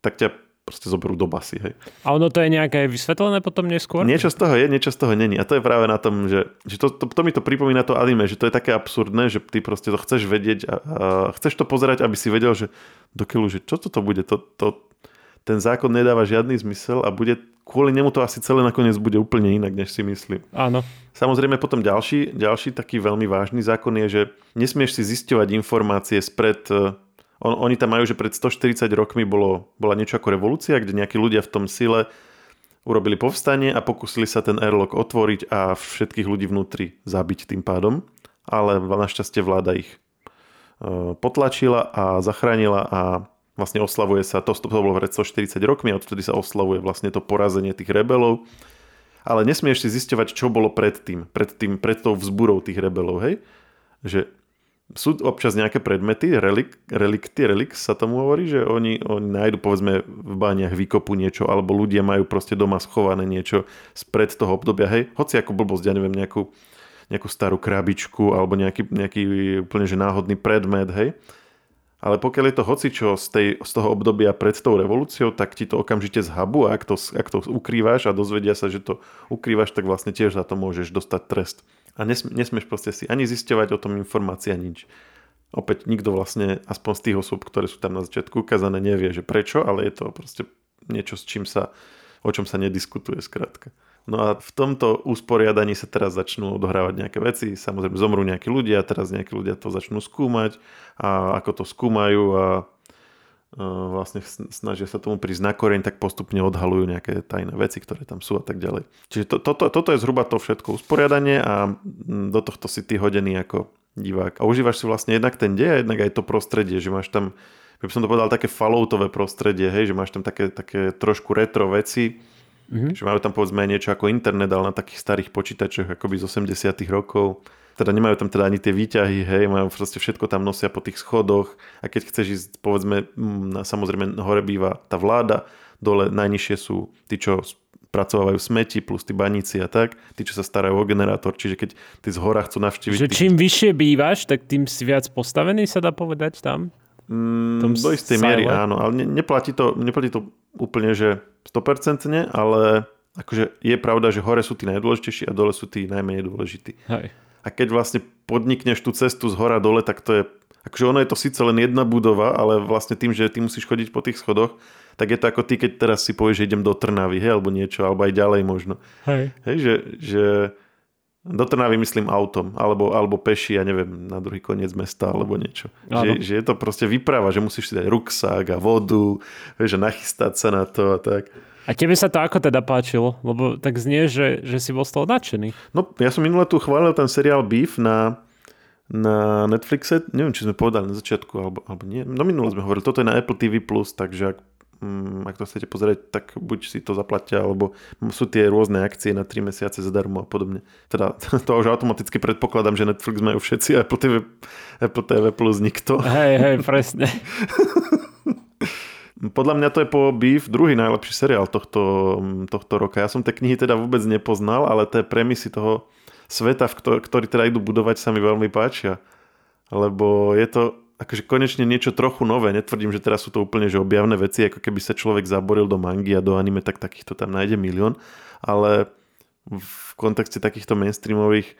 tak ťa proste zoberú do basy. Hej. A ono to je nejaké vysvetlené potom neskôr? Niečo z toho je, niečo z toho není. A to je práve na tom, že, že to, to, to mi to pripomína to anime, že to je také absurdné, že ty proste to chceš vedieť a, a chceš to pozerať, aby si vedel, že dokeľu, že čo toto bude, to, to, ten zákon nedáva žiadny zmysel a bude kvôli nemu to asi celé nakoniec bude úplne inak, než si myslím. Áno. Samozrejme potom ďalší, ďalší taký veľmi vážny zákon je, že nesmieš si zisťovať informácie spred... On, oni tam majú, že pred 140 rokmi bolo, bola niečo ako revolúcia, kde nejakí ľudia v tom sile urobili povstanie a pokúsili sa ten airlock otvoriť a všetkých ľudí vnútri zabiť tým pádom. ale našťastie vláda ich e, potlačila a zachránila a vlastne oslavuje sa, to, to bolo pred 140 rokmi a odtedy sa oslavuje vlastne to porazenie tých rebelov. Ale nesmieš si zisťovať, čo bolo predtým, pred, tým, pred tou vzburou tých rebelov, hej? Že sú občas nejaké predmety, relik, relikty, relik sa tomu hovorí, že oni, oni nájdu povedzme v bániach výkopu niečo, alebo ľudia majú proste doma schované niečo spred toho obdobia, hej, hoci ako blbosť, ja neviem, nejakú, nejakú starú krabičku, alebo nejaký, nejaký úplne že náhodný predmet, hej. Ale pokiaľ je to hocičo z, tej, z toho obdobia pred tou revolúciou, tak ti to okamžite zhabu a ak to, ak to ukrývaš a dozvedia sa, že to ukrývaš, tak vlastne tiež za to môžeš dostať trest a nesmieš proste si ani zisťovať o tom informácia nič. Opäť nikto vlastne, aspoň z tých osôb, ktoré sú tam na začiatku ukázané, nevie, že prečo, ale je to proste niečo, s čím sa, o čom sa nediskutuje skrátka. No a v tomto usporiadaní sa teraz začnú odohrávať nejaké veci, samozrejme zomrú nejakí ľudia, teraz nejakí ľudia to začnú skúmať a ako to skúmajú a vlastne snažia sa tomu prísť na koreň, tak postupne odhalujú nejaké tajné veci, ktoré tam sú a tak ďalej. Čiže to, toto, toto je zhruba to všetko usporiadanie a do tohto si ty hodený ako divák. A užívaš si vlastne jednak ten dej a jednak aj to prostredie, že máš tam, by som to povedal, také falloutové prostredie, hej, že máš tam také, také trošku retro veci, mm-hmm. že majú tam povedzme niečo ako internet, ale na takých starých počítačoch akoby z 80 rokov teda nemajú tam teda ani tie výťahy, hej, majú proste všetko tam nosia po tých schodoch a keď chceš ísť, povedzme, na, samozrejme hore býva tá vláda, dole najnižšie sú tí, čo spracovávajú smeti plus tí baníci a tak, tí, čo sa starajú o generátor, čiže keď ty z hora chcú navštíviť... Že čím vyššie bývaš, tak tým si viac postavený sa dá povedať tam? Mm, do istej miery áno, ale ne, neplatí, to, neplatí to úplne, že 100%, ale akože je pravda, že hore sú tí najdôležitejší a dole sú tí najmenej dôležití. Hej a keď vlastne podnikneš tú cestu z hora dole, tak to je, akože ono je to síce len jedna budova, ale vlastne tým, že ty musíš chodiť po tých schodoch, tak je to ako ty, keď teraz si povieš, že idem do Trnavy, hej, alebo niečo, alebo aj ďalej možno. Hej. Hej, že, že do Trnavy myslím autom, alebo, alebo peši, ja neviem, na druhý koniec mesta, alebo niečo. Že, že je to proste výprava, že musíš si dať ruksák a vodu, že nachystať sa na to a tak. A tebe sa to ako teda páčilo? Lebo tak znie, že, že si bol z toho nadšený. No, ja som minule tu chválil ten seriál Beef na, na Netflixe. Neviem, či sme povedali na začiatku, alebo, alebo nie. No minule sme hovorili, toto je na Apple TV+, takže ak, mm, ak to chcete pozrieť, tak buď si to zaplatia, alebo sú tie rôzne akcie na 3 mesiace zadarmo a podobne. Teda *laughs* to už automaticky predpokladám, že Netflix majú všetci a Apple TV, Apple TV Plus nikto. Hej, hej, presne. *laughs* Podľa mňa to je po Beef druhý najlepší seriál tohto, tohto roka. Ja som tie knihy teda vôbec nepoznal, ale tie premisy toho sveta, v ktorý teda idú budovať, sa mi veľmi páčia. Lebo je to akože konečne niečo trochu nové. Netvrdím, že teraz sú to úplne že objavné veci, ako keby sa človek zaboril do mangy a do anime, tak takýchto tam nájde milión. Ale v kontexte takýchto mainstreamových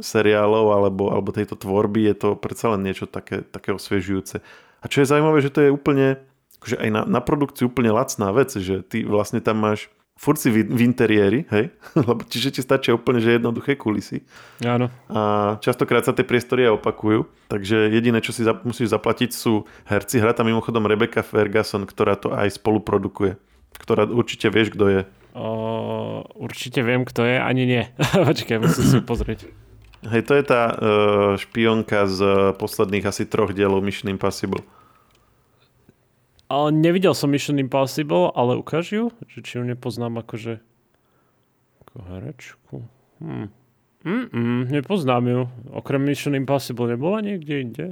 seriálov alebo, alebo tejto tvorby je to predsa len niečo také, také osviežujúce. A čo je zaujímavé, že to je úplne akože aj na, na produkciu úplne lacná vec, že ty vlastne tam máš furt si v, v interiéri, hej? *laughs* Lebo čiže ti stačia úplne že jednoduché kulisy. Áno. A častokrát sa tie priestory aj opakujú, takže jediné, čo si za, musíš zaplatiť sú herci. Hra tam mimochodom Rebecca Ferguson, ktorá to aj spoluprodukuje. Ktorá určite vieš, kto je. O, určite viem, kto je, ani nie. *laughs* Počkaj, musím si pozrieť. Hej, to je tá uh, špionka z posledných asi troch dielov Mission Impossible. Ale nevidel som Mission Impossible, ale ukáž ju, že či ju nepoznám akože ako herečku. Hm. Mm-mm, nepoznám ju. Okrem Mission Impossible nebola niekde inde?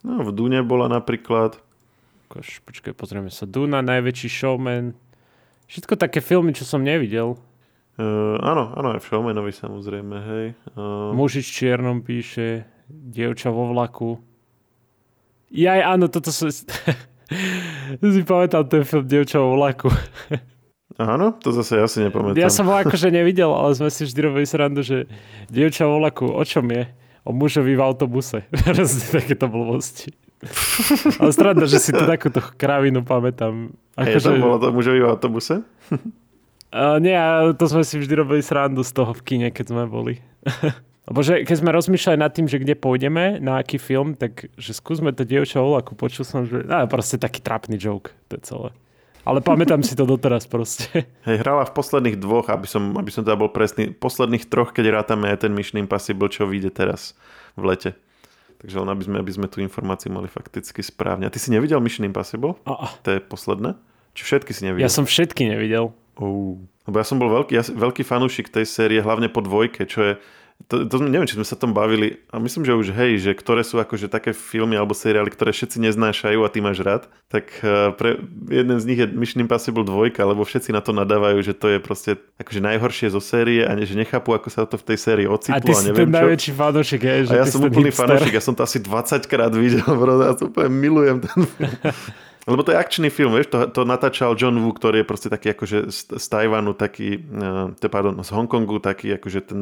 No, v Dune bola napríklad. Ukáž, počkaj, pozrieme sa. Duna, Najväčší showman. Všetko také filmy, čo som nevidel. Uh, áno, áno, aj v Showmanovi samozrejme, hej. Uh... Mužič čiernom píše, dievča vo vlaku. Jaj, áno, toto sú... *laughs* *laughs* si pamätal ten film Dievča vo vlaku. Áno, to zase ja si nepamätám. Ja som ho akože nevidel, ale sme si vždy robili srandu, že Dievča vo vlaku, o čom je? O mužovi v autobuse. *laughs* takéto blbosti. *laughs* ale stranda, že si to takúto kravinu pamätám. Ako, je to, že... bolo to mužovi v autobuse? uh, nie, to sme si vždy robili srandu z toho v kine, keď sme boli. Lebo že keď sme rozmýšľali nad tým, že kde pôjdeme, na aký film, tak že skúsme to dievča ako počul som, že no, proste taký trapný joke, to je celé. Ale pamätám si to doteraz proste. *laughs* Hej, hrala v posledných dvoch, aby som, aby som teda bol presný, posledných troch, keď rátame aj ten Mission Impossible, čo vyjde teraz v lete. Takže len aby sme, aby sme tú informáciu mali fakticky správne. A ty si nevidel Mission Impossible? Oh. To je posledné? Či všetky si nevidel? Ja som všetky nevidel. Oh. Lebo ja som bol veľký, ja, veľký fanúšik tej série, hlavne po dvojke, čo je to, to, neviem, či sme sa tom bavili, a myslím, že už hej, že ktoré sú akože také filmy alebo seriály, ktoré všetci neznášajú a ty máš rád, tak uh, pre, jeden z nich je Mission Impossible 2, lebo všetci na to nadávajú, že to je proste akože najhoršie zo série a ne, že nechápu, ako sa to v tej sérii ocitlo. A ty a si ten najväčší fanúšik, je, že A ja som úplný fanúšik, ja som to asi 20 krát videl, bro, ja to úplne milujem ten film. *laughs* Lebo to je akčný film, vieš, to, to natáčal John Woo, ktorý je proste taký akože z, z Tajvanu, taký, uh, pardon, z Hongkongu, taký akože ten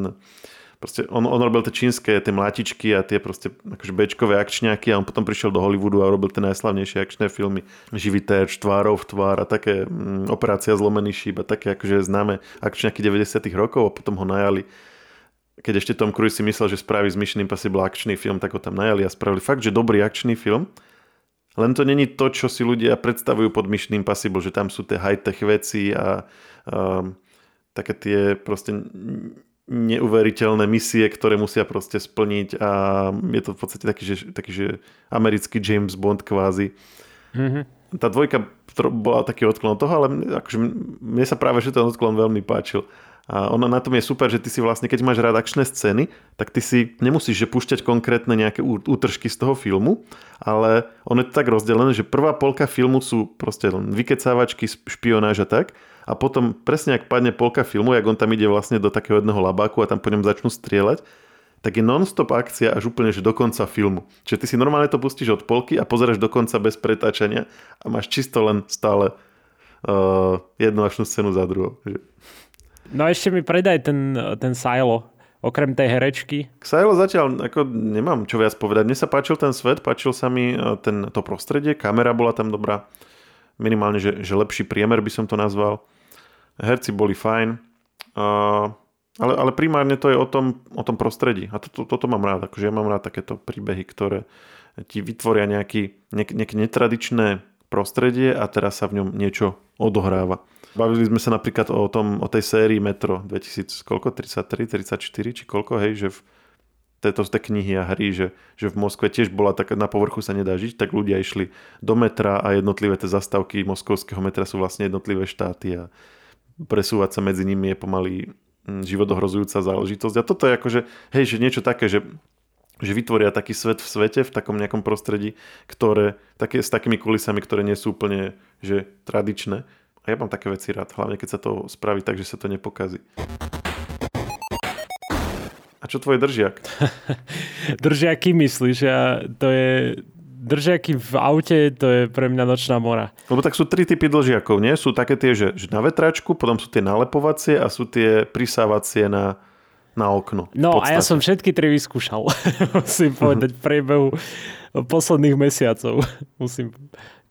proste on, on robil tie čínske, tie mlátičky a tie proste akože bečkové akčňáky a on potom prišiel do Hollywoodu a robil tie najslavnejšie akčné filmy. Živý terč, tvárov v tvár a také mm, operácia zlomený šíp a také akože známe akčňáky 90 rokov a potom ho najali keď ešte Tom Cruise si myslel, že spraví z Mission Impossible akčný film, tak ho tam najali a spravili fakt, že dobrý akčný film. Len to není to, čo si ľudia predstavujú pod Mission Impossible, že tam sú tie high-tech veci a, a také tie proste neuveriteľné misie, ktoré musia proste splniť a je to v podstate taký, že, taký, že americký James Bond kvázi. Mm-hmm. Tá dvojka bola taký odklon toho, ale akože mne sa práve, že ten odklon veľmi páčil. A ono na tom je super, že ty si vlastne, keď máš rád akčné scény, tak ty si nemusíš že púšťať konkrétne nejaké útržky z toho filmu, ale ono je to tak rozdelené, že prvá polka filmu sú proste len vykecávačky, špionáž a tak a potom presne ak padne polka filmu, jak on tam ide vlastne do takého jedného labáku a tam po ňom začnú strieľať, tak je non-stop akcia až úplne že do konca filmu. Čiže ty si normálne to pustíš od polky a pozeráš do konca bez pretáčania a máš čisto len stále uh, jednu akčnú scénu za druhou. No ešte mi predaj ten, ten Silo, okrem tej herečky. Silo zatiaľ ako nemám čo viac povedať. Mne sa páčil ten svet, páčil sa mi uh, ten, to prostredie, kamera bola tam dobrá minimálne, že, že lepší priemer by som to nazval. Herci boli fajn, uh, ale, ale primárne to je o tom, o tom prostredí. A to, to, toto mám rád, akože ja mám rád takéto príbehy, ktoré ti vytvoria nejaký, nejak, nejaké netradičné prostredie a teraz sa v ňom niečo odohráva. Bavili sme sa napríklad o, tom, o tej sérii Metro 2000, koľko? 33, 34 či koľko, hej, že v, tejto tej knihy a hry, že, že v Moskve tiež bola tak, na povrchu sa nedá žiť, tak ľudia išli do metra a jednotlivé tie zastavky moskovského metra sú vlastne jednotlivé štáty a presúvať sa medzi nimi je pomaly mm, životohrozujúca záležitosť. A toto je akože, hej, že niečo také, že že vytvoria taký svet v svete, v takom nejakom prostredí, ktoré, také, s takými kulisami, ktoré nie sú úplne že tradičné. A ja mám také veci rád, hlavne keď sa to spraví tak, že sa to nepokazí. A čo tvoj držiak? *laughs* Držiaky myslíš? Ja, to je držiaky v aute, to je pre mňa nočná mora. Lebo tak sú tri typy držiakov, nie? Sú také tie, že, že na vetračku, potom sú tie nalepovacie a sú tie prisávacie na, na okno. No a ja som všetky tri vyskúšal. *laughs* Musím povedať v priebehu posledných mesiacov. *laughs* Musím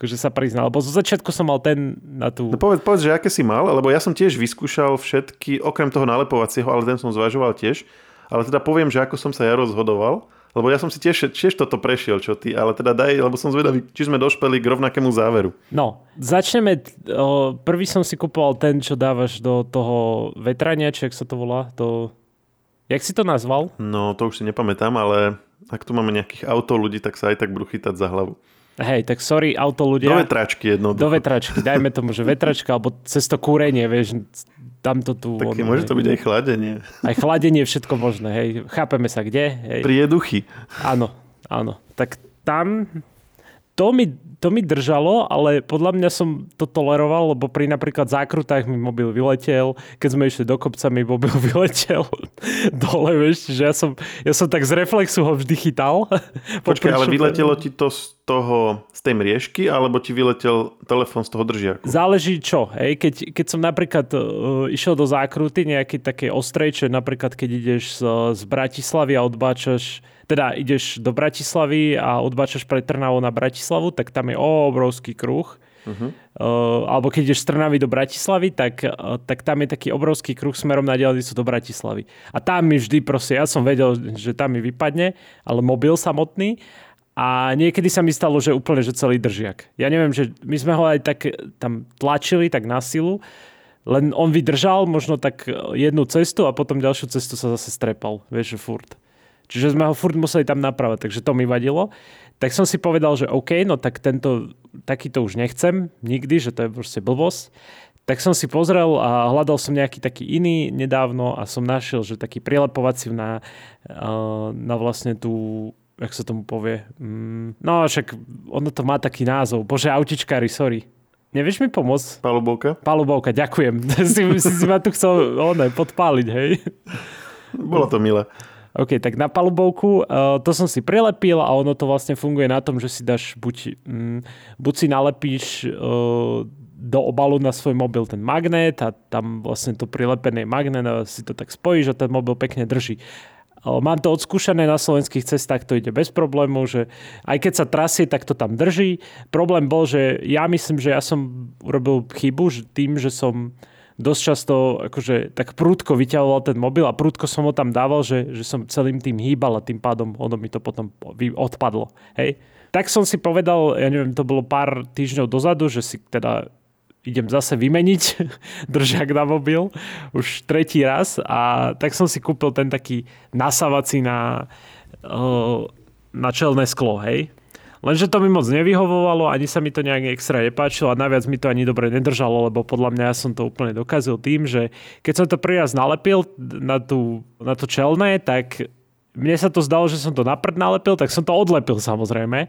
akože sa priznal. Lebo zo začiatku som mal ten na tú... No povedz, povedz, že aké si mal, lebo ja som tiež vyskúšal všetky, okrem toho nalepovacieho, ale ten som zvažoval tiež. Ale teda poviem, že ako som sa ja rozhodoval, lebo ja som si tiež, tiež toto prešiel, čo ty, ale teda daj, lebo som zvedavý, či sme došpeli k rovnakému záveru. No, začneme, o, prvý som si kupoval ten, čo dávaš do toho vetrania, či ak sa to volá, to... Jak si to nazval? No, to už si nepamätám, ale ak tu máme nejakých auto ľudí, tak sa aj tak budú chytať za hlavu. Hej, tak sorry, auto ľudia. Do vetračky jedno. Do vetračky, dajme tomu, že vetračka, alebo cez to kúrenie, vieš, tam to tu... Tak môže to byť aj chladenie. Aj chladenie, všetko možné, hej. Chápeme sa kde. Hej. Prieduchy. Áno, áno. Tak tam to mi, to mi držalo, ale podľa mňa som to toleroval, lebo pri napríklad zákrutách mi mobil vyletel, keď sme išli do kopca, mi mobil *laughs* vyletel dole, vieš, že ja som, ja som tak z reflexu ho vždy chytal. *laughs* Počkaj, ale vyletelo ti to z toho, z tej mriežky, alebo ti vyletel telefón z toho držiaku? Záleží čo, hej, keď, keď som napríklad uh, išiel do zákruty nejaký také ostrej, čo napríklad keď ideš z, z Bratislavy a odbáčaš teda ideš do Bratislavy a odbáčaš pre Trnavo na Bratislavu, tak tam je obrovský kruh. Uh-huh. Uh, alebo keď ideš z Trnavy do Bratislavy, tak, uh, tak tam je taký obrovský kruh smerom na diálnicu do Bratislavy. A tam mi vždy proste, ja som vedel, že tam mi vypadne, ale mobil samotný. A niekedy sa mi stalo, že úplne, že celý držiak. Ja neviem, že my sme ho aj tak tam tlačili, tak na silu, len on vydržal možno tak jednu cestu a potom ďalšiu cestu sa zase strepal, vieš, furt. Čiže sme ho furt museli tam napravať, takže to mi vadilo. Tak som si povedal, že OK, no tak tento, takýto už nechcem nikdy, že to je proste blbosť. Tak som si pozrel a hľadal som nejaký taký iný nedávno a som našiel, že taký prilepovací na, na vlastne tú jak sa tomu povie. Mm, no však ono to má taký názov. Bože, autičkári, sorry. Nevieš mi pomôcť? Palubovka? Palubovka, ďakujem. si, *laughs* si, si ma tu chcel one, podpáliť, hej? Bolo to milé. OK, tak na palubovku uh, to som si prilepil a ono to vlastne funguje na tom, že si dáš buď, mm, buď si nalepíš uh, do obalu na svoj mobil ten magnet a tam vlastne to prilepené magnet a si to tak spojíš a ten mobil pekne drží. Mám to odskúšané na slovenských cestách, to ide bez problému, že aj keď sa trasie, tak to tam drží. Problém bol, že ja myslím, že ja som urobil chybu tým, že som dosť často akože tak prúdko vyťahoval ten mobil a prúdko som ho tam dával, že, že som celým tým hýbal a tým pádom ono mi to potom odpadlo. Hej. Tak som si povedal, ja neviem, to bolo pár týždňov dozadu, že si teda idem zase vymeniť *laughs* držiak na mobil už tretí raz a tak som si kúpil ten taký nasávací na, na čelné sklo, hej. Lenže to mi moc nevyhovovalo, ani sa mi to nejak extra nepáčilo a naviac mi to ani dobre nedržalo, lebo podľa mňa ja som to úplne dokázal tým, že keď som to prvý raz nalepil na, tú, na to čelné, tak mne sa to zdalo, že som to naprd nalepil, tak som to odlepil samozrejme.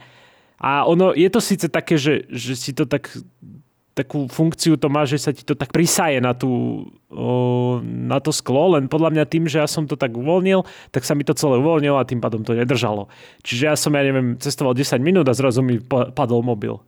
A ono, je to síce také, že, že si to tak takú funkciu to má, že sa ti to tak prisaje na, tú, na to sklo, len podľa mňa tým, že ja som to tak uvoľnil, tak sa mi to celé uvoľnilo a tým pádom to nedržalo. Čiže ja som, ja neviem, cestoval 10 minút a zrazu mi padol mobil.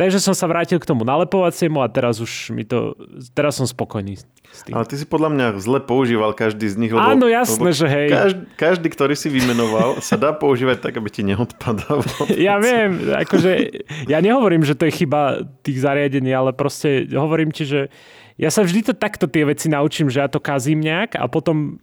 Takže som sa vrátil k tomu nalepovaciemu a teraz už mi to, teraz som spokojný s tým. Ale ty si podľa mňa zle používal každý z nich. Lebo, Áno, jasné, lebo že hej. Každý, každý, ktorý si vymenoval, sa dá používať tak, aby ti neodpadal. *laughs* Ja viem, akože, ja nehovorím, že to je chyba tých zariadení, ale proste hovorím ti, že ja sa vždy to takto tie veci naučím, že ja to kazím nejak a potom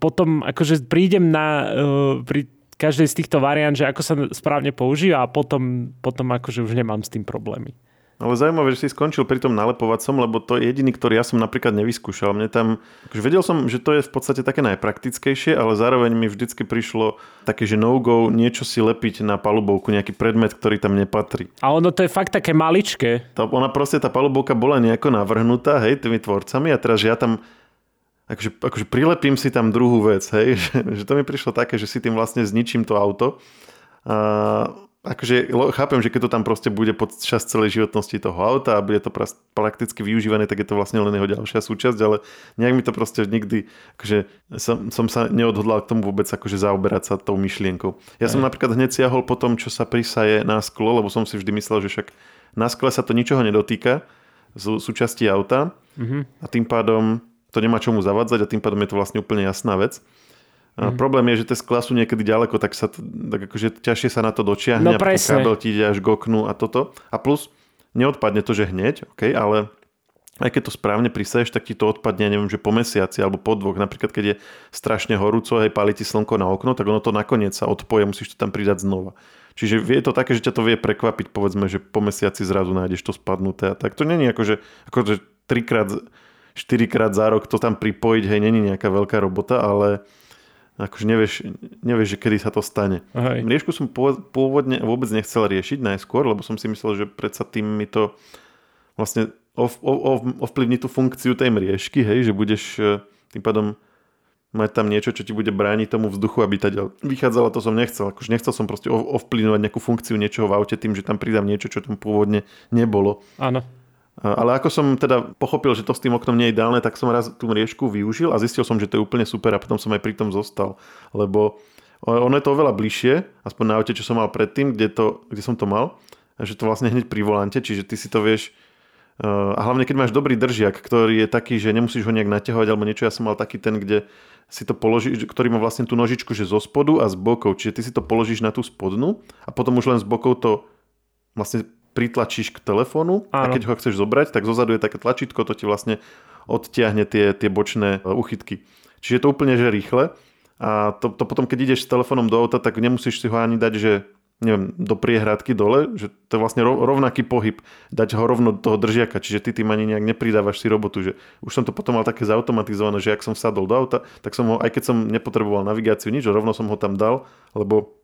potom akože prídem na, uh, pri každej z týchto variant, že ako sa správne používa a potom, potom akože už nemám s tým problémy. Ale zaujímavé, že si skončil pri tom nalepovacom, lebo to je jediný, ktorý ja som napríklad nevyskúšal. Mne tam, akože vedel som, že to je v podstate také najpraktickejšie, ale zároveň mi vždycky prišlo také, že no-go niečo si lepiť na palubovku, nejaký predmet, ktorý tam nepatrí. A ono to je fakt také maličké. Tá, ona proste, tá palubovka bola nejako navrhnutá, hej, tými tvorcami a teraz, že ja tam akože, akože prilepím si tam druhú vec, hej, *laughs* že, že to mi prišlo také, že si tým vlastne zničím to auto. A, akože chápem, že keď to tam proste bude počas celej životnosti toho auta a bude to prakticky využívané, tak je to vlastne len jeho ďalšia súčasť, ale nejak mi to proste nikdy, akože som, som sa neodhodlal k tomu vôbec akože zaoberať sa tou myšlienkou. Ja Aj. som napríklad hneď siahol po tom, čo sa prisaje na sklo, lebo som si vždy myslel, že však na skle sa to ničoho nedotýka z súčasti auta mm-hmm. a tým pádom to nemá čomu zavadzať a tým pádom je to vlastne úplne jasná vec. A mm. Problém je, že tie skla sú niekedy ďaleko, tak sa tak akože ťažšie sa na to dočiahne no, a kábel ti ide až k oknu a toto. A plus, neodpadne to, že hneď, okay, ale aj keď to správne prisaješ, tak ti to odpadne, neviem, že po mesiaci alebo po dvoch. Napríklad, keď je strašne horúco, hej, pálí ti slnko na okno, tak ono to nakoniec sa odpoje, musíš to tam pridať znova. Čiže je to také, že ťa to vie prekvapiť, povedzme, že po mesiaci zrazu nájdeš to spadnuté. A tak to není ako, že, ako, že trikrát 4 krát za rok to tam pripojiť, hej, není nejaká veľká robota, ale akože nevieš, nevieš že kedy sa to stane. Hej. Riešku som pôvodne vôbec nechcel riešiť najskôr, lebo som si myslel, že predsa tým mi to vlastne ov, ov, ovplyvní tú funkciu tej mriežky, hej, že budeš e, tým pádom mať tam niečo, čo ti bude brániť tomu vzduchu, aby tá vychádzala, to som nechcel. Akože nechcel som proste ovplyvňovať nejakú funkciu niečoho v aute tým, že tam pridám niečo, čo tam pôvodne nebolo. Áno. Ale ako som teda pochopil, že to s tým oknom nie je ideálne, tak som raz tú riešku využil a zistil som, že to je úplne super a potom som aj pri tom zostal. Lebo ono je to oveľa bližšie, aspoň na aute, čo som mal predtým, kde, to, kde som to mal, že to vlastne hneď pri volante, čiže ty si to vieš a hlavne keď máš dobrý držiak, ktorý je taký, že nemusíš ho nejak naťahovať alebo niečo, ja som mal taký ten, kde si to položíš, ktorý má vlastne tú nožičku, že zo spodu a z bokov, čiže ty si to položíš na tú spodnú a potom už len z bokov to vlastne pritlačíš k telefónu a keď ho chceš zobrať, tak zozadu je také tlačítko, to ti vlastne odtiahne tie, tie bočné e, uchytky. Čiže je to úplne že rýchle. A to, to potom, keď ideš s telefónom do auta, tak nemusíš si ho ani dať, že neviem, do priehradky dole, že to je vlastne rovnaký pohyb, dať ho rovno do toho držiaka, čiže ty tým ani nejak nepridávaš si robotu, že už som to potom mal také zautomatizované, že ak som sadol do auta, tak som ho, aj keď som nepotreboval navigáciu nič, rovno som ho tam dal, lebo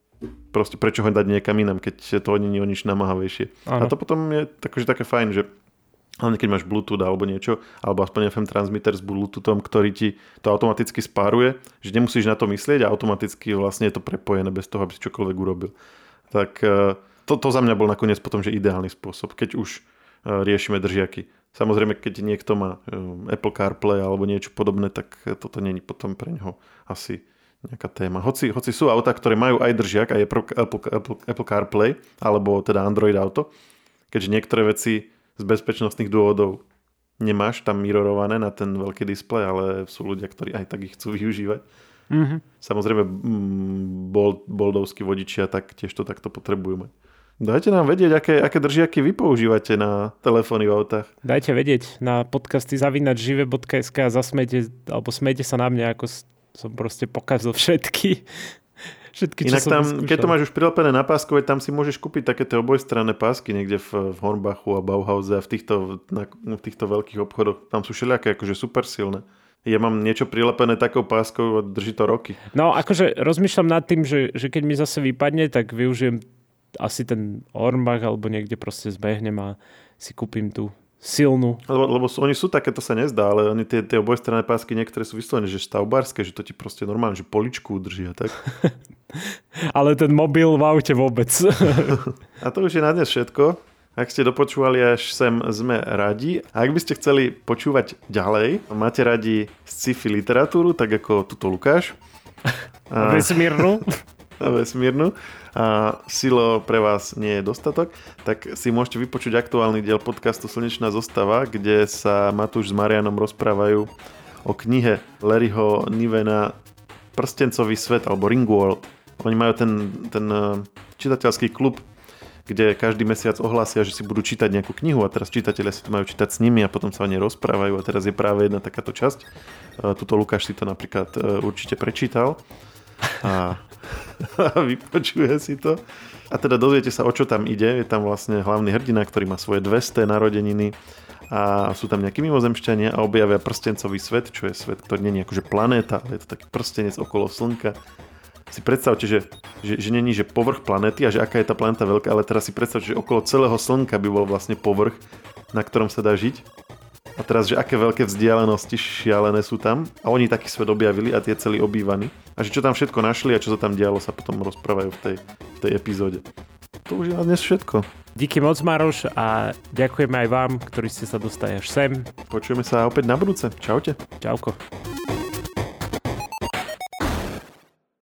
proste prečo ho dať niekam inam, keď to nie je o nič namáhavejšie. Ano. A to potom je takže také fajn, že hlavne keď máš Bluetooth alebo niečo, alebo aspoň FM transmitter s Bluetoothom, ktorý ti to automaticky spáruje, že nemusíš na to myslieť a automaticky vlastne je to prepojené bez toho, aby si čokoľvek urobil. Tak e, to, to za mňa bol nakoniec potom, že ideálny spôsob, keď už e, riešime držiaky. Samozrejme, keď niekto má e, Apple CarPlay alebo niečo podobné, tak toto není potom pre neho asi nejaká téma. Hoci, hoci sú auta, ktoré majú aj držiak, aj Apple, Apple, Apple, Apple CarPlay, alebo teda Android Auto, keďže niektoré veci z bezpečnostných dôvodov nemáš tam mirorované na ten veľký displej, ale sú ľudia, ktorí aj tak ich chcú využívať. Mm-hmm. Samozrejme, bol, boldovskí vodičia tak tiež to takto potrebujú mať. Dajte nám vedieť, aké, aké držiaky vy používate na telefóny v autách. Dajte vedieť na podcasty zavinačžive.sk a zasmete, alebo smete sa na mňa, ako som proste pokazil všetky *laughs* Všetky, Inak tam, keď to máš už prilepené na páskové, tam si môžeš kúpiť také tie obojstranné pásky niekde v, v Hornbachu a Bauhause a v týchto, na, v týchto veľkých obchodoch. Tam sú všelijaké akože super silné. Ja mám niečo prilepené takou páskou a drží to roky. No akože rozmýšľam nad tým, že, že keď mi zase vypadne, tak využijem asi ten Hornbach alebo niekde proste zbehnem a si kúpim tú silnú. Lebo, lebo sú, oni sú také, to sa nezdá, ale oni tie, tie obojstranné pásky niektoré sú vyslovené, že stavbárske, že to ti proste normálne, že poličku držia, tak? *laughs* ale ten mobil v aute vôbec. *laughs* a to už je na dnes všetko. Ak ste dopočúvali až sem, sme radi. A ak by ste chceli počúvať ďalej, máte radi sci-fi literatúru, tak ako tuto Lukáš. *laughs* A... Vesmírnu. vesmírnu a silo pre vás nie je dostatok, tak si môžete vypočuť aktuálny diel podcastu Slnečná zostava, kde sa Matúš s Marianom rozprávajú o knihe Larryho Nivena Prstencový svet alebo Ringworld. Oni majú ten, ten e, čitateľský klub, kde každý mesiac ohlásia, že si budú čítať nejakú knihu a teraz čitatelia si to majú čítať s nimi a potom sa o nej rozprávajú a teraz je práve jedna takáto časť. E, tuto Lukáš si to napríklad e, určite prečítal a *laughs* vypočuje si to. A teda dozviete sa, o čo tam ide. Je tam vlastne hlavný hrdina, ktorý má svoje 200 narodeniny a sú tam nejakí mimozemšťania a objavia prstencový svet, čo je svet, ktorý nie je akože planéta, ale je to taký prstenec okolo Slnka. Si predstavte, že, že, že není, že povrch planéty a že aká je tá planéta veľká, ale teraz si predstavte, že okolo celého Slnka by bol vlastne povrch, na ktorom sa dá žiť. A teraz, že aké veľké vzdialenosti šialené sú tam. A oni taký svet objavili a tie celý obývaný. A že čo tam všetko našli a čo sa tam dialo, sa potom rozprávajú v tej, v tej epizóde. To už je na dnes všetko. Díky moc, Maroš, a ďakujeme aj vám, ktorí ste sa dostali až sem. Počujeme sa opäť na budúce. Čaute. Čauko.